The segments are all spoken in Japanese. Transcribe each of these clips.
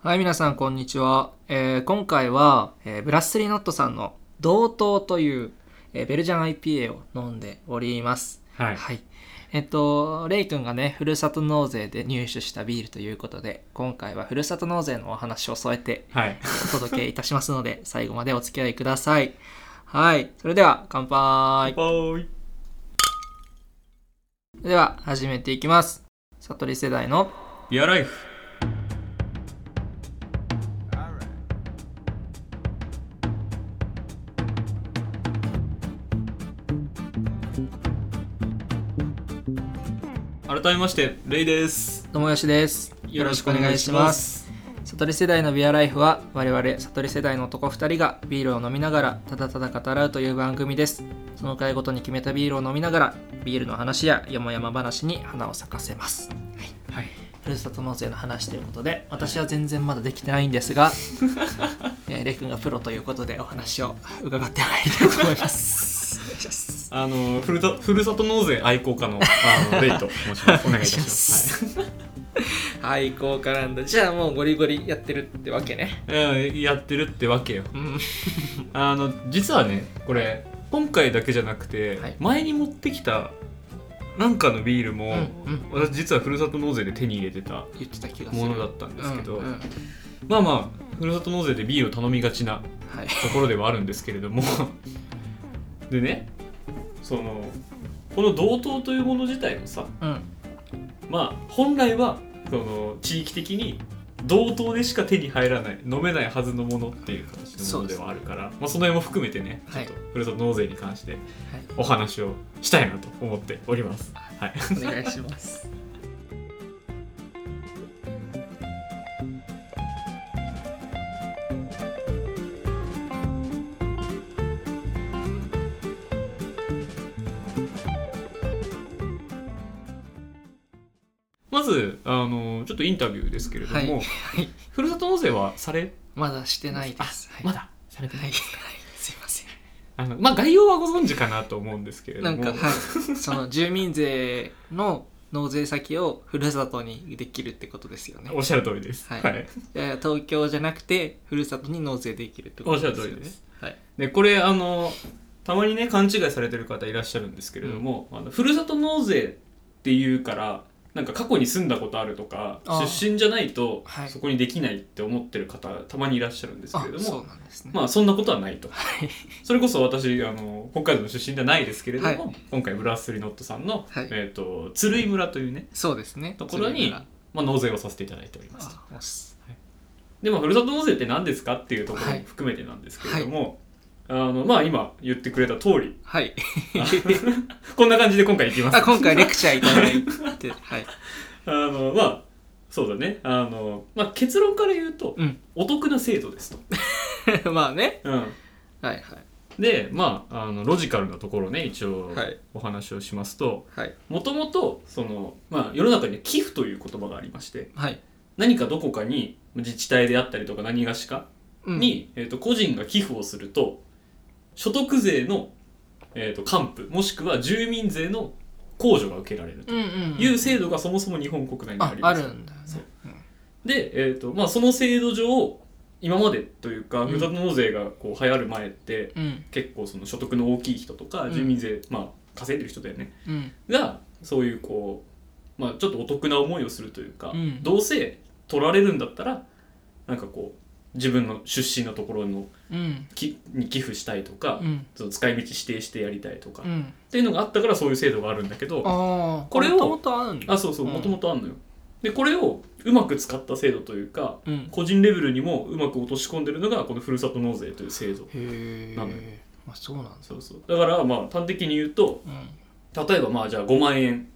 はい、皆さん、こんにちは。えー今回は、えーブラッスリーノットさんの同等という、えーベルジャン IPA を飲んでおります。はい。はい。えっと、レイ君がね、ふるさと納税で入手したビールということで、今回はふるさと納税のお話を添えてはい。お届けいたしますので、最後までお付き合いください。はい。それでは、乾杯。バイ。では、始めていきます。悟り世代のビアライフ。改めまして、レイです。友吉です。よろしくお願いします。悟り世代のビアライフは我々悟り世代の男2人がビールを飲みながらただただ語らうという番組ですその回ごとに決めたビールを飲みながらビールの話やよもやま話に花を咲かせますはい。ふるさと納税の話ということで私は全然まだできてないんですが、えーレイ君がプロということでお話を伺ってまいりたいと思いますます。あの、ふるさふるさと納税愛好家のあのレイと申します。お願いいたします。はい。はいこうからんだ。じゃあもうゴリゴリやってるってわけね。うんやってるってわけよ。うん。あの実はねこれ今回だけじゃなくて、はい。前に持ってきたなんかのビールも、うんうん。私実はふるさと納税で手に入れてた言ってた気がする。ものだったんですけど、うんうん。まあまあふるさと納税でビールを頼みがちなはい。ところではあるんですけれども。でねそのこの同等というもの自体もさうん。まあ本来はその地域的に同等でしか手に入らない飲めないはずのものっていう形のものではあるからまあ、その辺も含めてねちょはいっとふるさと納税に関してお話をしたいなと思っております。はい、お願いします ちょっとインタビューですけれども、はい。はいふるさと納税はされまだしてないです。はい。まだされてないはい。すいません。あのまあ概要はご存知かなと思うんですけれども。なんかはい。その住民税の納税先をふるさとにできるってことですよね。おっしゃる通りです。はい。はい。東京じゃなくてふるさとに納税できるってことですよね。おっしゃる通りです。はい。でこれあのたまにね勘違いされてる方いらっしゃるんですけれども、あのふるさと納税っていうからなんか過去に住んだことあるとか出身じゃないとはい。そこにできないって思ってる方たまにいらっしゃるんですけれどもね。まあそんなことはないと。はい。それこそ私あの北海道の出身ではないですけれども、はい。今回ブラッスリーノットさんの、はい。えー、と鶴居村というね、そうですね。ところにまあ、納税をさせていただいておりますと。でまあふるさと納税って何ですかっていうところも含めてなんですけれども、あのまあ今言ってくれた通り。はい。こんな感じで今回いきます。あ今回レクチャーいただいてはい。あのまあそうだね。あの、まあ、結論から言うとうん。お得な制度ですと、まあね。うん、はいはい。でまああのロジカルなところね一応はい。お話をしますとはい。もともとその、まあ、世の中には寄付という言葉がありましてはい。何かどこかに自治体であったりとか何がしかうん。に、えー、と個人が寄付をすると所得税の、えー、と還付もしくは住民税の控除が受けられるとうんうんうん。いう制度がそもそも日本国内にああります。あるんだよねで、えーとまあ、その制度上今までというかうん。ふるさと納税がこう流行る前ってうん。結構その所得の大きい人とかうん。住民税、まあ稼いでる人だよね。うん。がそういうこう、まあ、ちょっとお得な思いをするというか、うん。どうせ取られるんだったらなんかこう自分の出身のところのうん。きに寄付したいとか、うん。その使い道指定してやりたいとか、っうん。ていうのがあったからそういう制度があるんだけどこれをもともとあそうそううん。もともとあんのよ。でこれをうまく使った制度というかうん。個人レベルにもうまく落とし込んでるのがこのふるさと納税という制度。へなのよ。えまあそうなんだ。そうそう。だからまあ端的に言うとうん。例えばまあじゃあ5万円。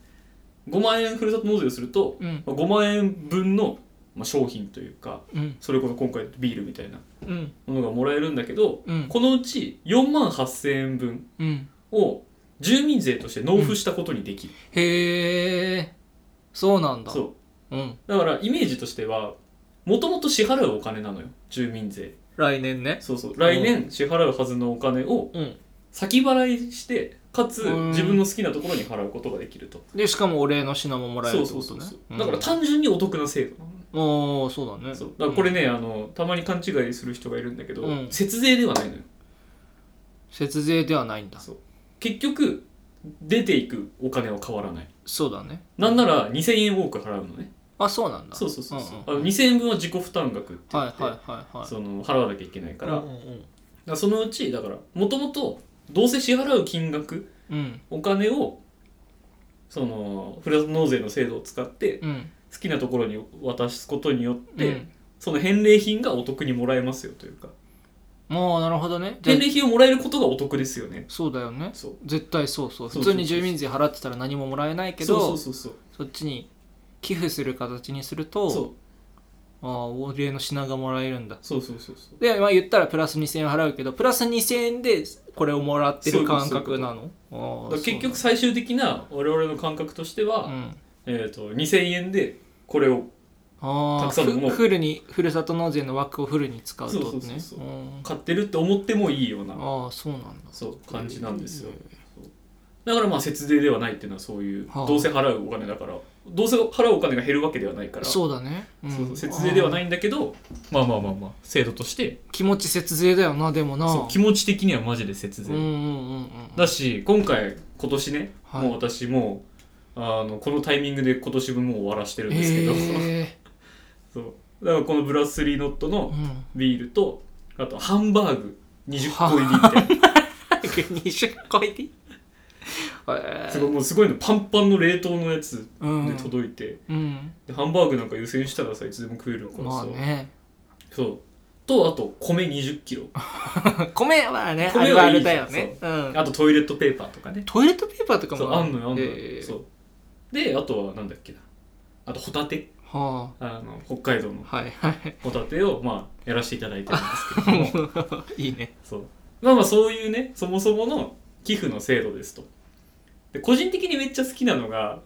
5万円ふるさと納税をするとうん。まあ5万円分のまあ商品というかうん。それこそ今回ビールみたいなうん。ものがもらえるんだけどうん。このうち4万8000円分うん。を住民税として納付したことにできる、へえ。そうなんだ。そう。うん。だからイメージとしてはもともと支払うお金なのよ住民税。来年ね。そうそう。来年支払うはずのお金をうん。先払いしてかつうん。自分の好きなところに払うことができると。でしかもお礼の品ももらえるってことね。そうそうそうだから単純にお得な制度なのああそうだね。そう。だからこれね、あのたまに勘違いする人がいるんだけど、うん。節税ではないのよ。節税ではないんだ。そう。結局出ていくお金は変わらない。そうだね。なんなら2000円多く払うのね。あそうなんだ。そうそうそうそう、んんあの2000円分は自己負担額ってはいはいはいはい。その払わなきゃいけないから,、うんうん。そのうちだからもともとどうせ支払う金額うん。お金をそのふるさと納税の制度を使ってうん好きなところに渡すことによって、うん。その返礼品がお得にもらえますよというか。もうなるほどね。じゃあ返礼品をもらえることがお得ですよね。そうだよね。そう。絶対そうそう。そうそうそう普通に住民税払ってたら何ももらえないけどそうそうそうそっちに寄付する形にするそう。そとああお礼の品がもらえるんだ。そうそうそうそう。でまあ言ったらプラス2000円払うけどプラス2000円でこれをもらってる感覚なの？ああだ。から結局最終的な我々の感覚としては、うん。えー、と2000円でこれをああたくさんのものをフフルにふるさと納税の枠をフルに使うとね。そうそうそうそう。うん。買ってるって思ってもいいようなああそうなんだ。そう感じなんですよ。だからまあ節税ではないっていうのはそういうはあ。どうせ払うお金だからどうせ払うお金が減るわけではないからそうだね、うん。そうそう節税ではないあんだけどまあまあまあまあ制度として。あ気持ち節税だよなでもな。気持ち的にはマジで節税、うんうんうんうんだし今回今年ね、はい。もう私もうあのこのタイミングで今年分もう終わらしてるんですけど、え そう。だからこのブラスリーノットーのうん。ビールとあとハンバーグ20個入りみたいな。20個入り？えすごいもうすごいのパンパンの冷凍のやつうん。で届いて、うん。でハンバーグなんか湯煎したらさいつでも食えるからまさ、あね。そう。とあと米2 0キロ。米はねあ米はあるだよね。う。ん。あとトイレットペーパーとかね。トイレットペーパーとかもあんのよあんのよ、えー。そうであとはなんだっけな。あとホタテ。はあ。の北海道の。あはいはい。ホタテをまあやらせていただいてるんですけども。いいね。そう。まあまあそういうねそもそもの寄付の制度ですと。で個人的にめっちゃ好きなのが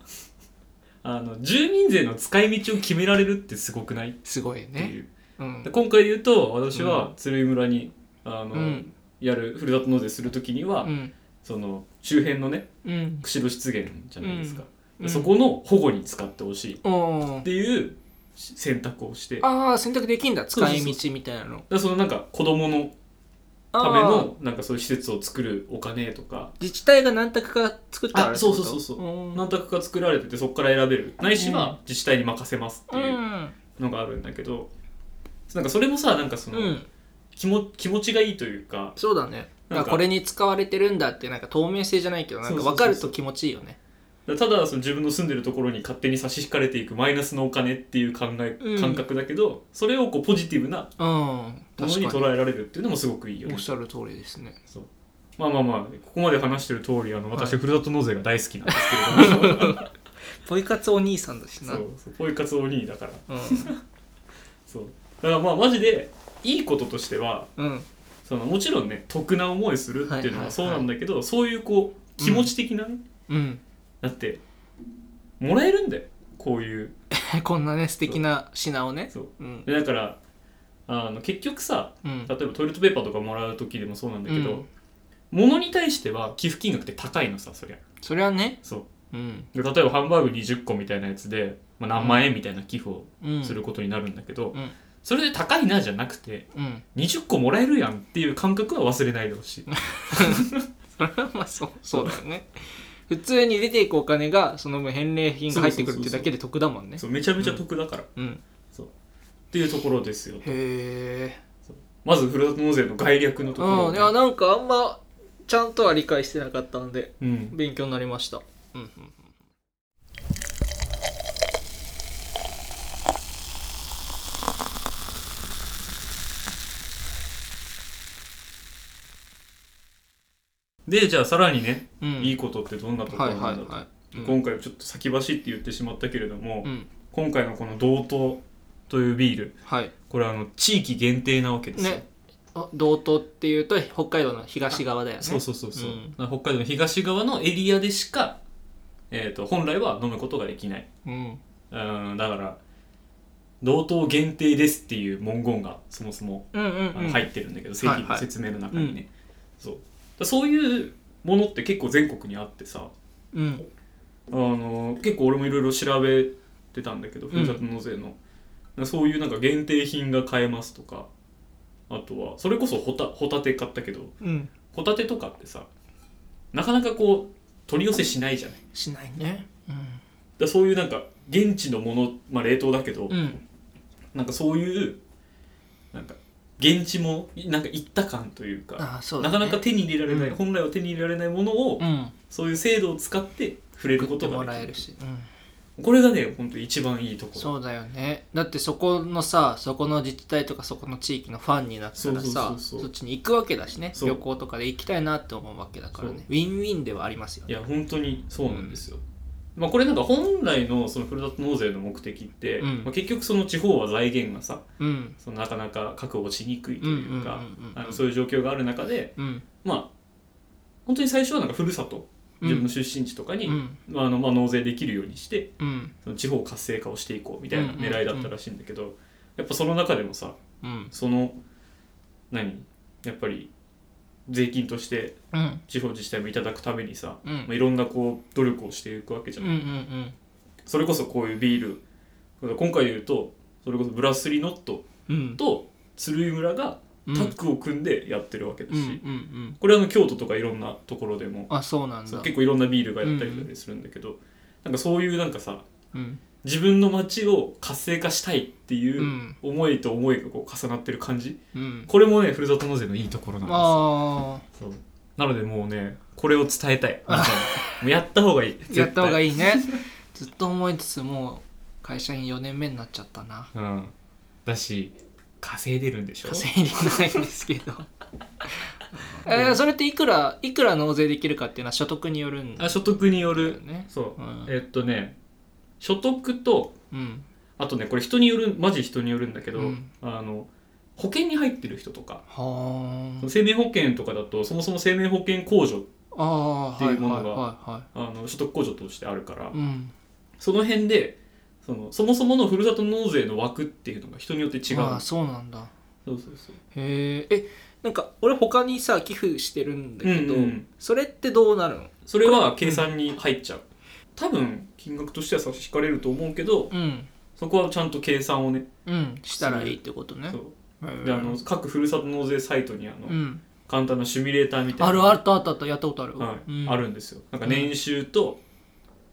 あの住民税の使い道を決められるってすごくない？っすごいてねいう、うん。で今回言うと私は鶴居村にあの、うん。やるふるさと納税する時には、うん。その周辺のねうん。釧路湿原じゃないですか、うんでそこの保護に使ってほしい。っうん。ていう選択をして。だかああ選択できんだ。使い道みたいなの。らそのなんか子供のあためーのなんかそういう施設を作るお金とか。自治体が何択か作ってあそうそうそうそう。うん。何択か作られててそこから選べる。ないしは自治体に任せますってういうん。のがあるんだけど、なんかそれもさなんかその、うん。気も気持ちがいいというか。そうだね。なんかなんかこれに使われてるんだってなんか透明性じゃないけどなんかそうそうそうそう。分かると気持ちいいよねただその自分の住んでるところに勝手に差し引かれていくマイナスのお金っていう考え、うん。感覚だけどそれをこうポジティブなうん。もの確かにに捉えられるっていうのもすごくいいよね。おっしゃる通りですねそう。まあまあまあここまで話してる通りあの私、はい。ふるさと納税が大好きなんですけれども。ポイ活お兄さんだしな。そうそうポイ活お兄だから。う そう。だからまあマジでいいこととしてはんうん。そのもちろんね得な思いするっていうのはいはいははい。そうなんだけど、そういうこう気持ち的なね、うんだってもらえるんだよ。こういう。こんなね素敵な品をね。そう。うん。でだからあの結局さうん。例えばトイレットペーパーとかもらう時でもそうなんだけど、うん。物に対しては寄付金額って高いのさそりゃ。それはね。そう。うん。で例えばハンバーグ20個みたいなやつで、まあ、何万円みたいな寄付をうん。することになるんだけど、うん。それで高いなじゃなくてうん。20個もらえるやんっていう感覚は忘れないでほしい。それはまあそうそうだよね普通に出ていくお金がその分返礼品が入ってくるってだけで得だもんね。そうめちゃめちゃ得だから、うん。っていうところですよへえまずふるさと納税の概略のところをね、うん。いやなんかあんまちゃんとは理解してなかったのでうん。勉強になりました。うんうんでじゃあさらにね、うん。いいことってどんなところはいなんだと、はいはいうん。今回ちょっと先走って言ってしまったけれども、うん。今回のこの道東というビールはい。これあの地域限定なわけですよ、ね。あ道東っていうと北海道の東側だよね。そうそうそうそう、うん。だから北海道の東側のエリアでしか、えー、と本来は飲むことができない。うん。うんだから道東限定ですっていう文言がそもそもうんうんうん。あの入ってるんだけど、製品のはいはい。説明の中にね、そうだからそういうものって結構全国にあってさうん。あの結構俺もいろいろ調べてたんだけど、ふるさと納税の。そういうなんか限定品が買えますとかあとはそれこそホタホタテ買ったけどうん。ホタテとかってさなかなかこう取り寄せしないじゃない。しないね。らそういうなんか現地のもの、まあ、冷凍だけど、うんうん。なんかそういうなんか現地もなんか行った感というかあそうだね。なかなか手に入れられない、うん。本来は手に入れられないものを、うん。そういう制度を使って触れる食ってもことができらえるし、うん、これがね本当一番いいところ。そうだよね。だってそこのさそこの自治体とかそこの地域のファンになったらそうさそうそうそう。っちに行くわけだしね。そう。旅行とかで行きたいなって思うわけだからね。ウィンウィンではありますよね。いや本当にそうなんですよ、まあ、これなんか本来のそのふるさと納税の目的って、うん。まあ、結局その地方は財源がさうん。そのなかなか確保しにくいというかそういう状況がある中でうん。まあ本当に最初はなんかふるさと自分の出身地とかに、うん。まああのまあ、納税できるようにしてうん。その地方活性化をしていこうみたいな狙いだったらしいんだけど、やっぱその中でもさうん。その何？やっぱり税金としてうん。地方自治体もいただくためにさ、うん。まあ、いろんなこう努力をしていくわけじゃん、うんうん。それこそこういうビール。今回言うとそれこそブラスリノットうん。と鶴居村がうん。タッグを組んでやってるわけだし、うんうんうん。これはあの京都とかいろんなところでもあそうなんだそう結構いろんなビールがやったりするんだけど、なんかそういうなんかさうん自分の街を活性化したいっていううん。思いと思いがこう重なってる感じ。うん。これもねふるさと納税のいいところなんですよ。なのでもうねこれを伝えたい。もうやった方がいい。あ やった方がいい、ね。ずっと思いつつもう会社員4年目になっちゃったな。うん、だし稼いでるんでしょ？稼いでないんですけど。えーそれっていくらいくら納税できるかっていうのは所得によるんだあ所得による。そう、うん。えっとね所得とうん。あとねこれ人によるマジ人によるんだけど、うん。あの保険に入ってる人とか。は生命保険とかだとそもそも生命保険控除あああっていうものがはいはいあの所得控除としてあるから、はいうん。その辺でそのそもそものふるさと納税の枠っていうのが人によって違う。ああそうなんだ。そうそうそう。へええなんか俺他にさ寄付してるんだけど、うんうん。それってどうなるの？それは計算に入っちゃう、多分金額としては差し引かれると思うけどうんそこはちゃんと計算をねうん。したらいいってことね。そう。へー。であの各ふるさと納税サイトにあの、うん。簡単なシミュレーターみたいな。あるあったあったあった。やったことある、はい。うん。あるんですよ。なんか年収と、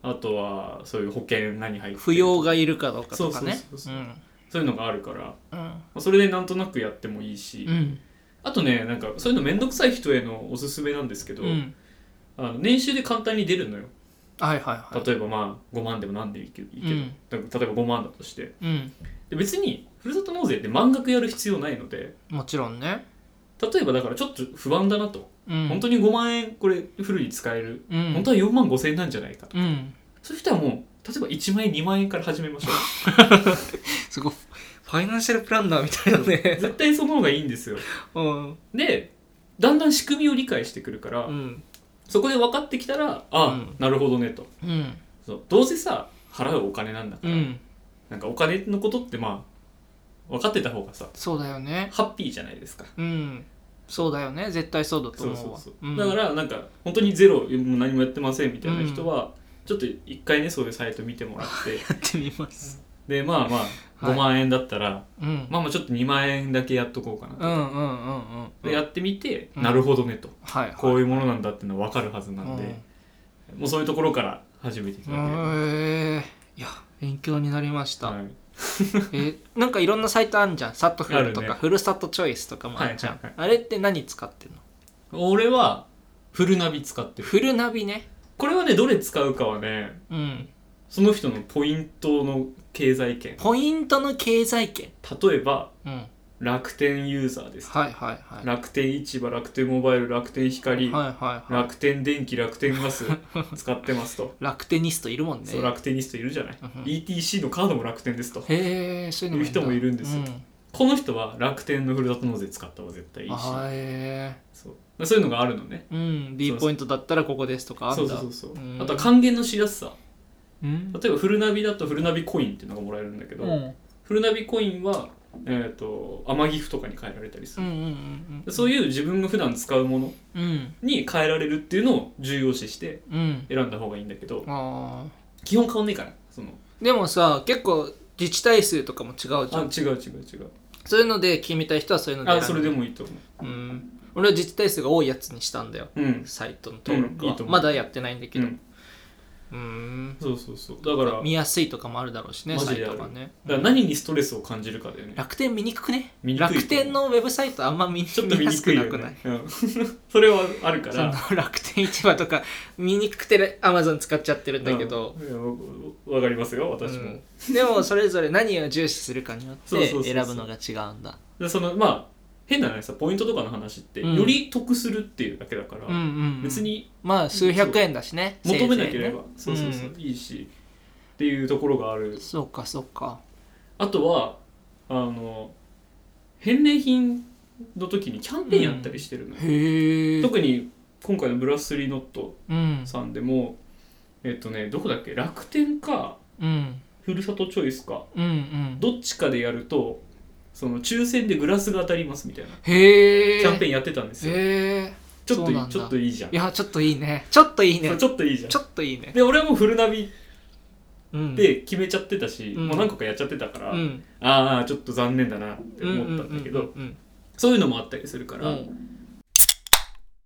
あとはそういう保険何入ってる扶養がいるかどうかとかね。そうそうそうそう。そういうのがあるから、まうん。あそれでなんとなくやってもいいし、うん。あとねなんかそういうの面倒くさい人へのおすすめなんですけど、うん。あの年収で簡単に出るのよはいはいはい。例えばまあ5万でも何でもいいけど例えば5万だとして。うん。で別にふるさと納税って満額やる必要ないので。もちろんね。例えばだからちょっと不安だなと、うん。本当に5万円これフルに使える、うん。本当は4万5千円なんじゃないかと、うん。そういう人はもう例えば1万円2万円から始めましょ すごいファイナンシャルプランナーみたいなうね絶対その方がいいんですよ。うん。でだんだん仕組みを理解してくるから、うんそこで分かってきたらあ、うん。なるほどねと。うん。そう。どうせさ払うお金なんだから、うん。なんかお金のことってまあ分かってた方がさそうだよね。ハッピーじゃないですか。うん。そうだよね。絶対そうだとそう思うわ。そうそう、ん。だからなんか本当にゼロもう何もやってませんみたいな人は、ちょっと一回ねそういうサイト見てもらって。やってみますでまあまあはい。5万円だったら、うん。まあまあちょっと2万円だけやっとこうかなと、うんうんうんうんやってみて、うん。なるほどねと。はいはい。こういうものなんだっていうのは分かるはずなんで、もうそういうところから始めていたえいや勉強になりました、はい。えなんかいろんなサイトあるじゃん。サットフルとか、あるね。ふるさとチョイスとかもあるじゃん、はいはい。あれって何使ってんの？俺はフルナビ使ってる。フルナビね。これはねどれ使うかはねうんその人のポイントの経済圏。ポイントの経済圏？例えばうん。楽天ユーザーです。はいはいはい。楽天市場楽天モバイル楽天光、はいはいはい。楽天電気楽天ガス 使ってますと、楽テニストいるもんね。そう楽天ニストいるじゃない、うん ETC のカードも楽天ですと。へえそういうのいう人もいるんですよ。うん。この人は楽天のふるさと納税使った方が絶対いいし。あへそう。そういうのがあるのね。えうん。B ポイントだったらここですとかあそんだ。うそうそうそう。うん。あとは還元のしやすさうん。例えばフルナビだとフルナビコインっていうのがもらえるんだけど、うん。フルナビコインはえー、と天ギフとかに変えられたりする、うんうんうんでそういう自分が普段使うものうん。に変えられるっていうのを重要視してうん。選んだ方がいいんだけどあ基本変わんないからその。ーでもさ結構自治体数とかも違うじゃん。あ違う違う違う。そういうので決めたい人はそういうのであそれでももいいと思う。ん。俺は自治体数が多いやつにしたんだよ。ううん。サイトの登録は、うんいいと思う。まだやってないんだけど。うんうーん。そうそうそう。だから。見やすいとかもあるだろうしねサイマジである。トがね。だから何にストレスを感じるかだよね。楽天見にくくね。見にくいと思う。楽天のウェブサイトあんま見ちょっと見やすにくいよくなくない？ね、うん、それはあるか そのら楽天市場とか見にくくてアマゾン使っちゃってるんだけど、うん。いやわわかりますよ私も、うん。でもそれぞれ何を重視するかによっうそうそうそう。選ぶのが違うんだ。でそのまあ変な話さポイントとかの話って、うん。より得するっていうだけだから、うんうんうん。別にまあ数百円だしね求めなければ、せいぜいね。そうそうそう、いいしっていうところがある。うんそうかそうか。あとはあの返礼品の時にキャンペーンやったりしてるのよ、へえ特に今回のブラスリーノットうん。さんでもえっとねどこだっけ？楽天かうん。ふるさとチョイスか。うんうん。どっちかでやるとその抽選でグラスが当たりますみたいな。へえキャンペーンやってたんですよ、へえちょっといいちょっといいじゃん。いやちょっといいね。ちょっといいね。ちょっといいじゃん。ちょっといいね。で俺はもうフルナビうん。で決めちゃってたし、うん。もう何個かやっちゃってたから、うん。ああちょっと残念だなって思ったんだけど、そういうのもあったりするから、うん。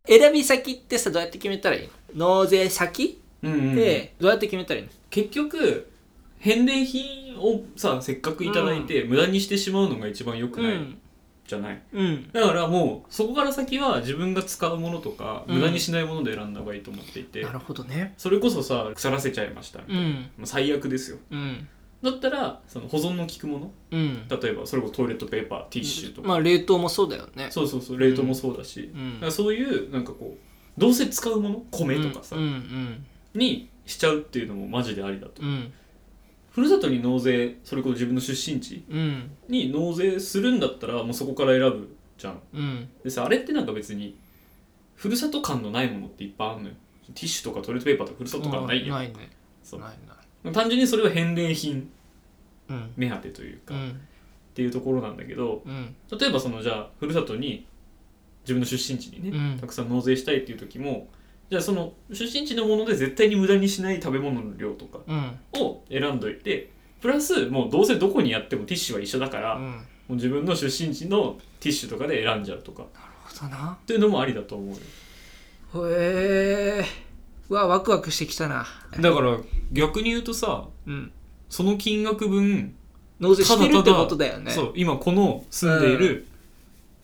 選び先ってさどうやって決めたらいいの？納税先？うんうん。でどうやって決めたらいいの？結局返礼品をさせっかくいただいて、無駄にしてしまうのが一番良くない、うん。じゃない？うん。だからもうそこから先は自分が使うものとか、うん。無駄にしないもので選んだ方がいいと思っていてなるほどね。それこそさ腐らせちゃいました、うん。まあ最悪ですよ。うん。だったらその保存の効くものうん。例えばそれこそトイレットペーパーティッシュとか、まあ冷凍もそうだよね。そうそうそう冷凍もそうだし、うん。だからそういうなんかこうどうせ使うもの米とかさ、うんうん。にしちゃうっていうのもマジでありだと、うんふるさとに納税それこそ自分の出身地うん。に納税するんだったらもうそこから選ぶじゃん。うん。でさあれってなんか別にふるさと感のないものっていっぱいあるのよ。ティッシュとかトイレットペーパーとかふるさと感ないやん。ないね。そう。ないない。単純にそれは返礼品うん。目当てというか、っうん。ていうところなんだけどうん。例えばそのじゃあふるさとに自分の出身地にね、うん。たくさん納税したいっていう時もじゃあその出身地のもので絶対に無駄にしない食べ物の量とかうん。を選んどいてプラスもうどうせどこにやってもティッシュは一緒だから、もうん。う自分の出身地のティッシュとかで選んじゃうとか。そうだな。っていうのもありだと思うよ。へえ。うわワクワクしてきたな。だから逆に言うとさうん。その金額分納税してるってことだよね。そう今この住んでいる、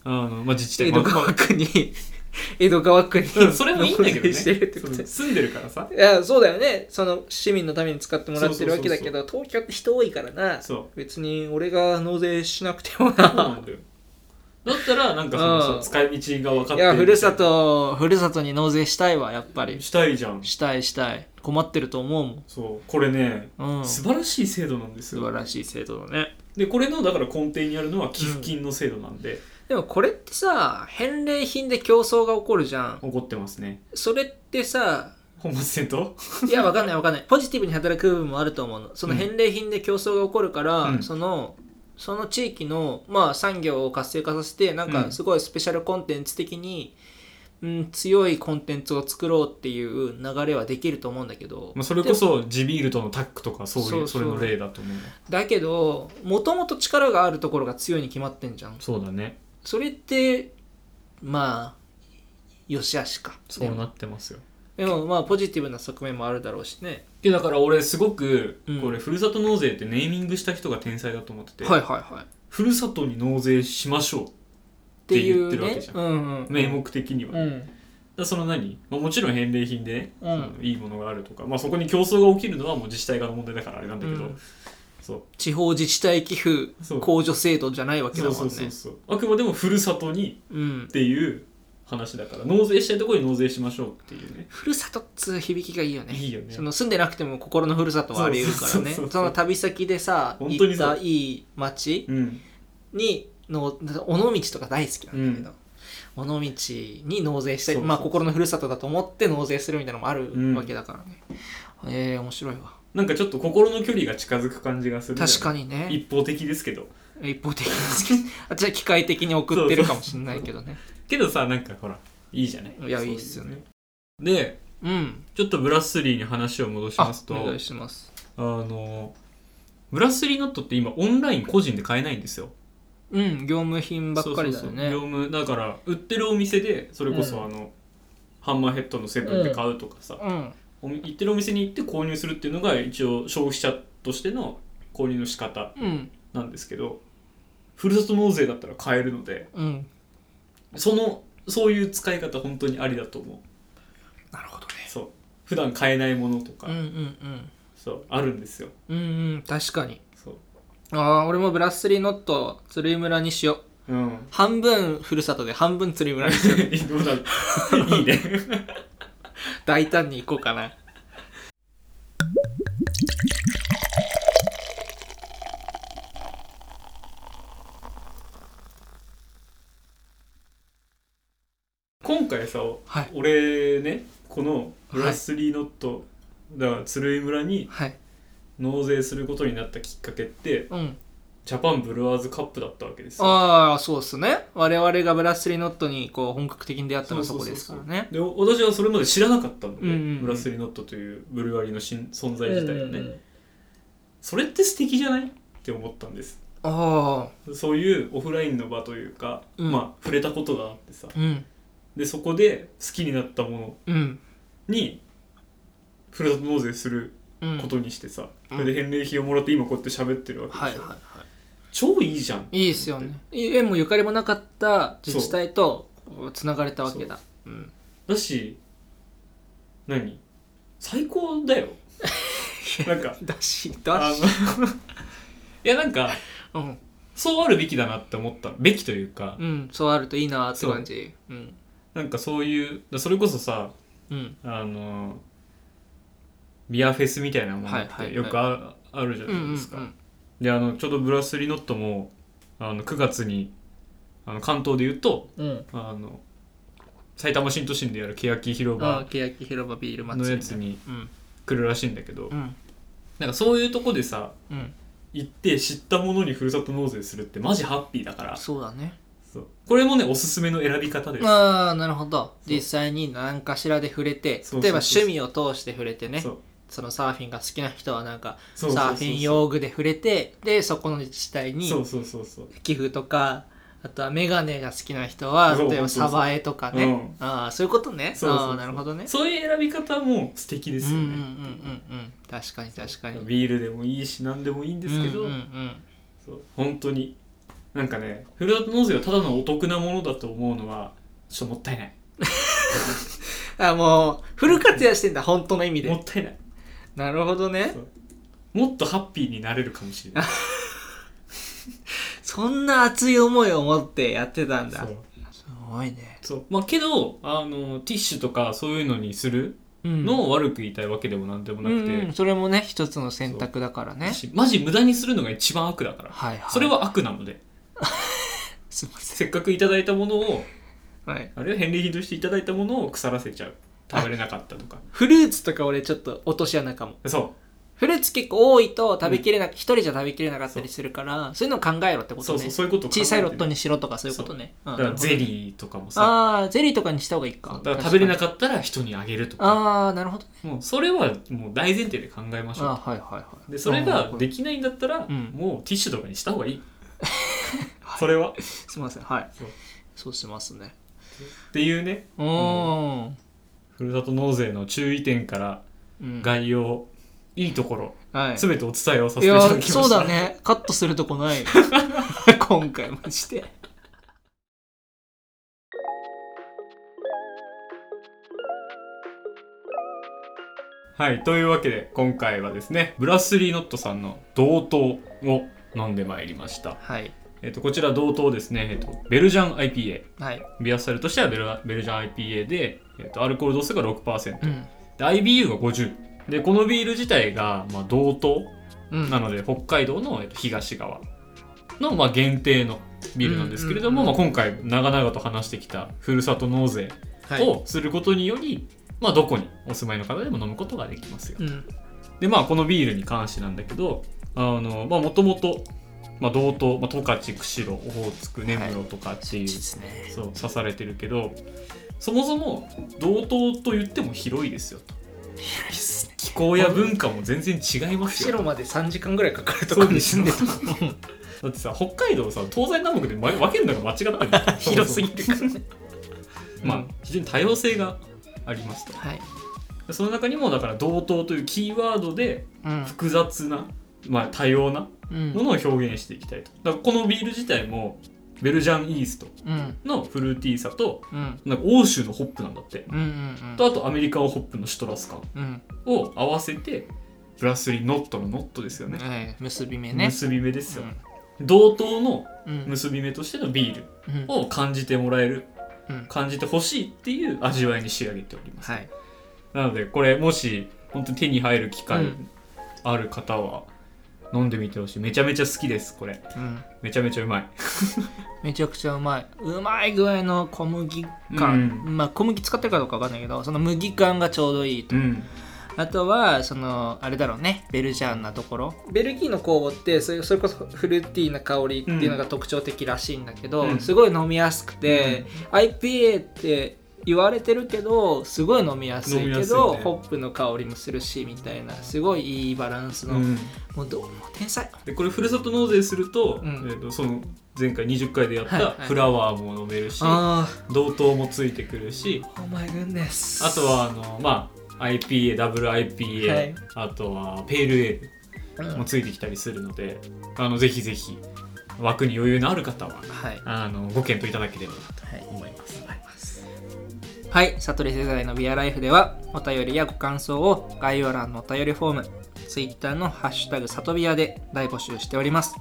あのまあ、自治体江戸まあ川区に 江戸川区にそれもいいんだけどね。してるってこと。住んでるからさ。いやそうだよね。その市民のために使ってもらってるわけだけど東京って人多いからな。そう。別に俺が納税しなくても。そうなだよ。だったらなんかそのうん。さ使い道が分かっていやふるさとふるさとに納税したいわやっぱり。したいじゃん。したいしたい。困ってると思うもん。そう。これね、うん。素晴らしい制度なんです素よ晴らしい制度だね。でこれのだから根底にあるのは寄付金の制度なんで、でもこれってさ返礼品で競争が起こるじゃん。起こってますね。それってさ本末転倒？いやわかんないわかんない。ポジティブに働く部分もあると思うの。その返礼品で競争が起こるから、うん。そのその地域の、まあ、産業を活性化させてなんうん。かすごいスペシャルコンテンツ的に、うん、強いコンテンツを作ろうっていう流れはできると思うんだけど、まあそれこそ地ビールとのタッグとかそういう。そうそうそれの例だと思う。だけどもともと力があるところが強いに決まってんじゃん。そうだねそれってまあよしあしか。そうなってますよ。でもまあポジティブな側面もあるだろうしね。でだから俺すごくうん。これふるさと納税ってネーミングした人が天才だと思ってて、はいはいはい。っふるさとに納税しましょうって言ってるわけねじゃん。うんうん名目的には、うん。らその何、まあ、もちろん返礼品でね、うん。そのいいものがあるとか、まあ、そこに競争が起きるのはもう自治体側の問題だからあれなんだけど、うん地方自治体寄付控除制度じゃないわけだもんね。そうそうそうあくまでもふるさとにうん。っていう話だから納税したいところに納税しましょうっていうね。ふるさとっつう響きがいいよね。いいよね。その住んでなくても心のふるさとはあり得るからね。その旅先でさ行ったいい町うん。にの尾道とか大好きなんだけど、尾道に納税したいそうそう。まあ心のふるさとだと思って納税するみたいなのもあるうん。わけだからね、えー、面白いわなんかちょっと心の距離が近づく感じがする確かににね。一方的ですけど。一方的ですけど。私は機械的に送ってるかもしれないけどね。けどさなんかほらいいじゃない？いやいいっすよね。でうん。ちょっとブラスリーに話を戻しあますとお願いします。あのブラッスリーノットって今オンライン個人で買えないんですよ。うん業務品ばっかりだよね。業務だから売ってるお店でそれこそうん。あの、ハンマーヘッドのセブンで買うとかさ、うん行ってるお店に行って購入するっていうのが一応消費者としての購入の仕方うん。なんですけどふるさと納税だったら買えるのでうん。そのそういう使い方本当にありだと思う。なるほどね。そう。普段買えないものとか、うんうんそうあるんですよ。うんうん。うん確かに。そう。ああ俺もブラッスリーノット鶴居村にしよう。うん。半分ふるさとで半分鶴居村にしよう。いいね 大胆に行こうかな。今回さ、はい。俺ねこのブラッスリーノット、だから鶴居村にはい。納税することになったきっかけってうんジャパンブルワーズカップだったわけですよ。ああそうっすね。我々がブラッスリーノットにこう本格的に出会ったのはそこですからね。で私はそれまで知らなかったので、うんうんうん。ブラッスリーノットというブルワリーの新存在自体をね、うんうんうん。それって素敵じゃない？って思ったんです。ああそういうオフラインの場というか、うん。まあ触れたことがあってさ。うん。でそこで好きになったものうん。にふるさと納税するうんことにしてさ、うん。それで返礼品をもらって今こうやって喋ってるわけでしょ、はいはいは超いいじゃん。いいいですよね。縁もゆかりもなかった自治体とつながれたわけだ。うん。だし何？最高だよ。なんかだしだし。いやなんかうん。そうあるべきだなって思った。べきというか、うんそうあるといいなって感じ。う。ん。なんかそういうそれこそさうん。あのビアフェスみたいなものってよくあ,、あるじゃうんうんうんないであのちょうどブラスリーノットもあの9月にあの関東で言うとうん。あの埼玉新都心でやる欅広ああ場欅広場ビール祭のりやつにうん。来るらしいんだけど、うん。なんかそういうとこでさうん。行って知ったものにふるさと納税するってマジハッピーだから。そうだね。そう。これもねおすすめの選び方です。ああなるほど。実際に何かしらで触れてそうそうそう。例えば趣味を通して触れてね。そうそのサーフィンが好きな人はなんかサーフィン用具で触れてでそこの自治体に寄付とかあとはメガネが好きな人は例えばサバエとかね、うん。ああそういうことね。そうなるほどね。そういう選び方も素敵ですよね、うんうんうんうんうん。確かに確かに。ビールでもいいし何でもいいんですけど、うんうんうん。そう。本当に。なんかねふるさと納税はただのお得なものだと思うのはちょっともったいない。あもうフル活用してんだ本当の意味で。もったいないなるほどね。もっとハッピーになれるかもしれない。そんな熱い思いを持ってやってたんだ。そう。すごいね。そう。まあけどあのティッシュとかそういうのにするうん。のを悪く言いたいわけでもなんでもなくて、うんそれもね一つの選択だからね。しマジ無駄にするのが一番悪だから、はいはい。それは悪なので。すいませせっかくいただいたものをんはい。あるいは返礼品としていただいたものを腐らせちゃう食べれなかったとか。フルーツとか俺ちょっと落とし穴かも。そフルーツ結構多いと食べきれな一、人じゃ食べきれなかったりするからそう。いうのを考えろってうことね。そうそうそういうこと小さいロットにしろとかそういうことね。だからゼーリーとかもさ。ああーゼリーとかにした方がいいか。だから食べれなかかったら人にあげるとか。ああなるほどもうそれはもう大前提で考えましょうあーはいはいはい。でそれができきないんだったら、うん。もうティッシュとかにした方がいい。それは。っすみません。はい。そう。しますね。ていうね。おおふるさと納税の注意点からうん。概要、いいところはい。全てお伝えをさせいていただやきました。そうだね。カットするとこない。今回マジではいというわけで今回はですねブラスリーノットさんの同等を飲んでまいりました、はいえっとこちら同等ですね、えっとベルジャン IPA はい。ビアスタイルとしてはベルベルジャン IPA で、えっとアルコール度数が6%、うん。で IBU が50でこのビール自体が、まあ、同等うん。なので北海道の、えっと東側の、まあ、限定のビールなんですけれども、うんうんまあ、今回長々と話してきたふるさと納税はい。をすることにより、まあ、どこにお住まいの方でも飲むことができますようん。でまあこのビールに関してなんだけどあのまあもともとまあ同等、まあ、十勝釧路オホーツク根室とかっていう、ですね。そう刺されてるけどそもそも同等と言っても広いですよと。広いっすね。気候や文化も全然違いますよ釧路まで3時間ぐらいかかるところに住んでた だってさ北海道さ東西南北で分けるのが間違ってる。広すぎるからね。まあうん非常に多様性がありますと。はい、でその中にもだから同等というキーワードでうん。複雑な、まあ、多様なうん。ものを表現していきたいと。だからこのビール自体もベルジャンイーストうん。のフルーティーさとうん。なんか欧州のホップなんだって。とあとアメリカンホップのシトラス感うん。を合わせてプラスリノットのノットですよね。ええ結び目ね。結び目ですよ、同等のうん。うん結び目としてのビールうん。を感じてもらえるうん。感じてほしいっていう味わいに仕上げております、はい。なのでこれもし本当に手に入る機会うん。ある方は飲んでみてほしい。めちゃめちゃ好きですこれ。うん。めちゃめちゃうまい。めちゃくちゃうまい。うまい具合の小麦感、うまあ小麦使ってるかどうかわかんないけどその麦感がちょうどいいと。うん。あとはそのあれだろうね。ベルジャンなところ。ベルギーの酵母ってそれそれこそフルーティーな香りっていうのが特徴的らしいんだけど、うん。すごい飲みやすくて、IPA って言われてるけどすごい飲みやすいけど、ね。ホップの香りもするしみたいなすごいいいバランスの、うん。もうどうも天才。でこれふるさと納税すると,、うん。えー、とその前回20回でやっはいはい。たフラワーも飲めるし、あ同等もついてくるしあお前グンですあとはあのまあ IPA ダブル IPA、はい。あとはペールエールうん。もついてきたりするので、あのぜひぜひ枠に余裕のある方ははい。あのご検討いただければはい。と思います。はい、悟り世代のビアライフではお便りやご感想を概要欄のお便りフォーム、Twitter のハッシュタグ里ビアで大募集しております。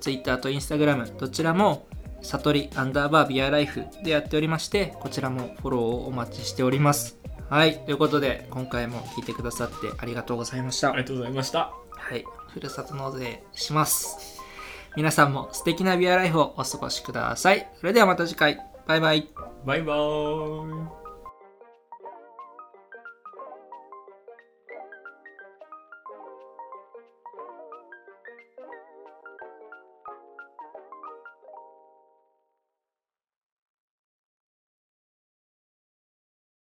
Twitter と Instagram どちらも悟りアンダーバービアライフでやっておりまして、こちらもフォローをお待ちしております。はい、ということで今回も聞いてくださってありがとうございました。ありがとうございました。はい、ふるさと納税します。皆さんも素敵なビアライフをお過ごしください。それではまた次回。バイバイ。バイバーイ。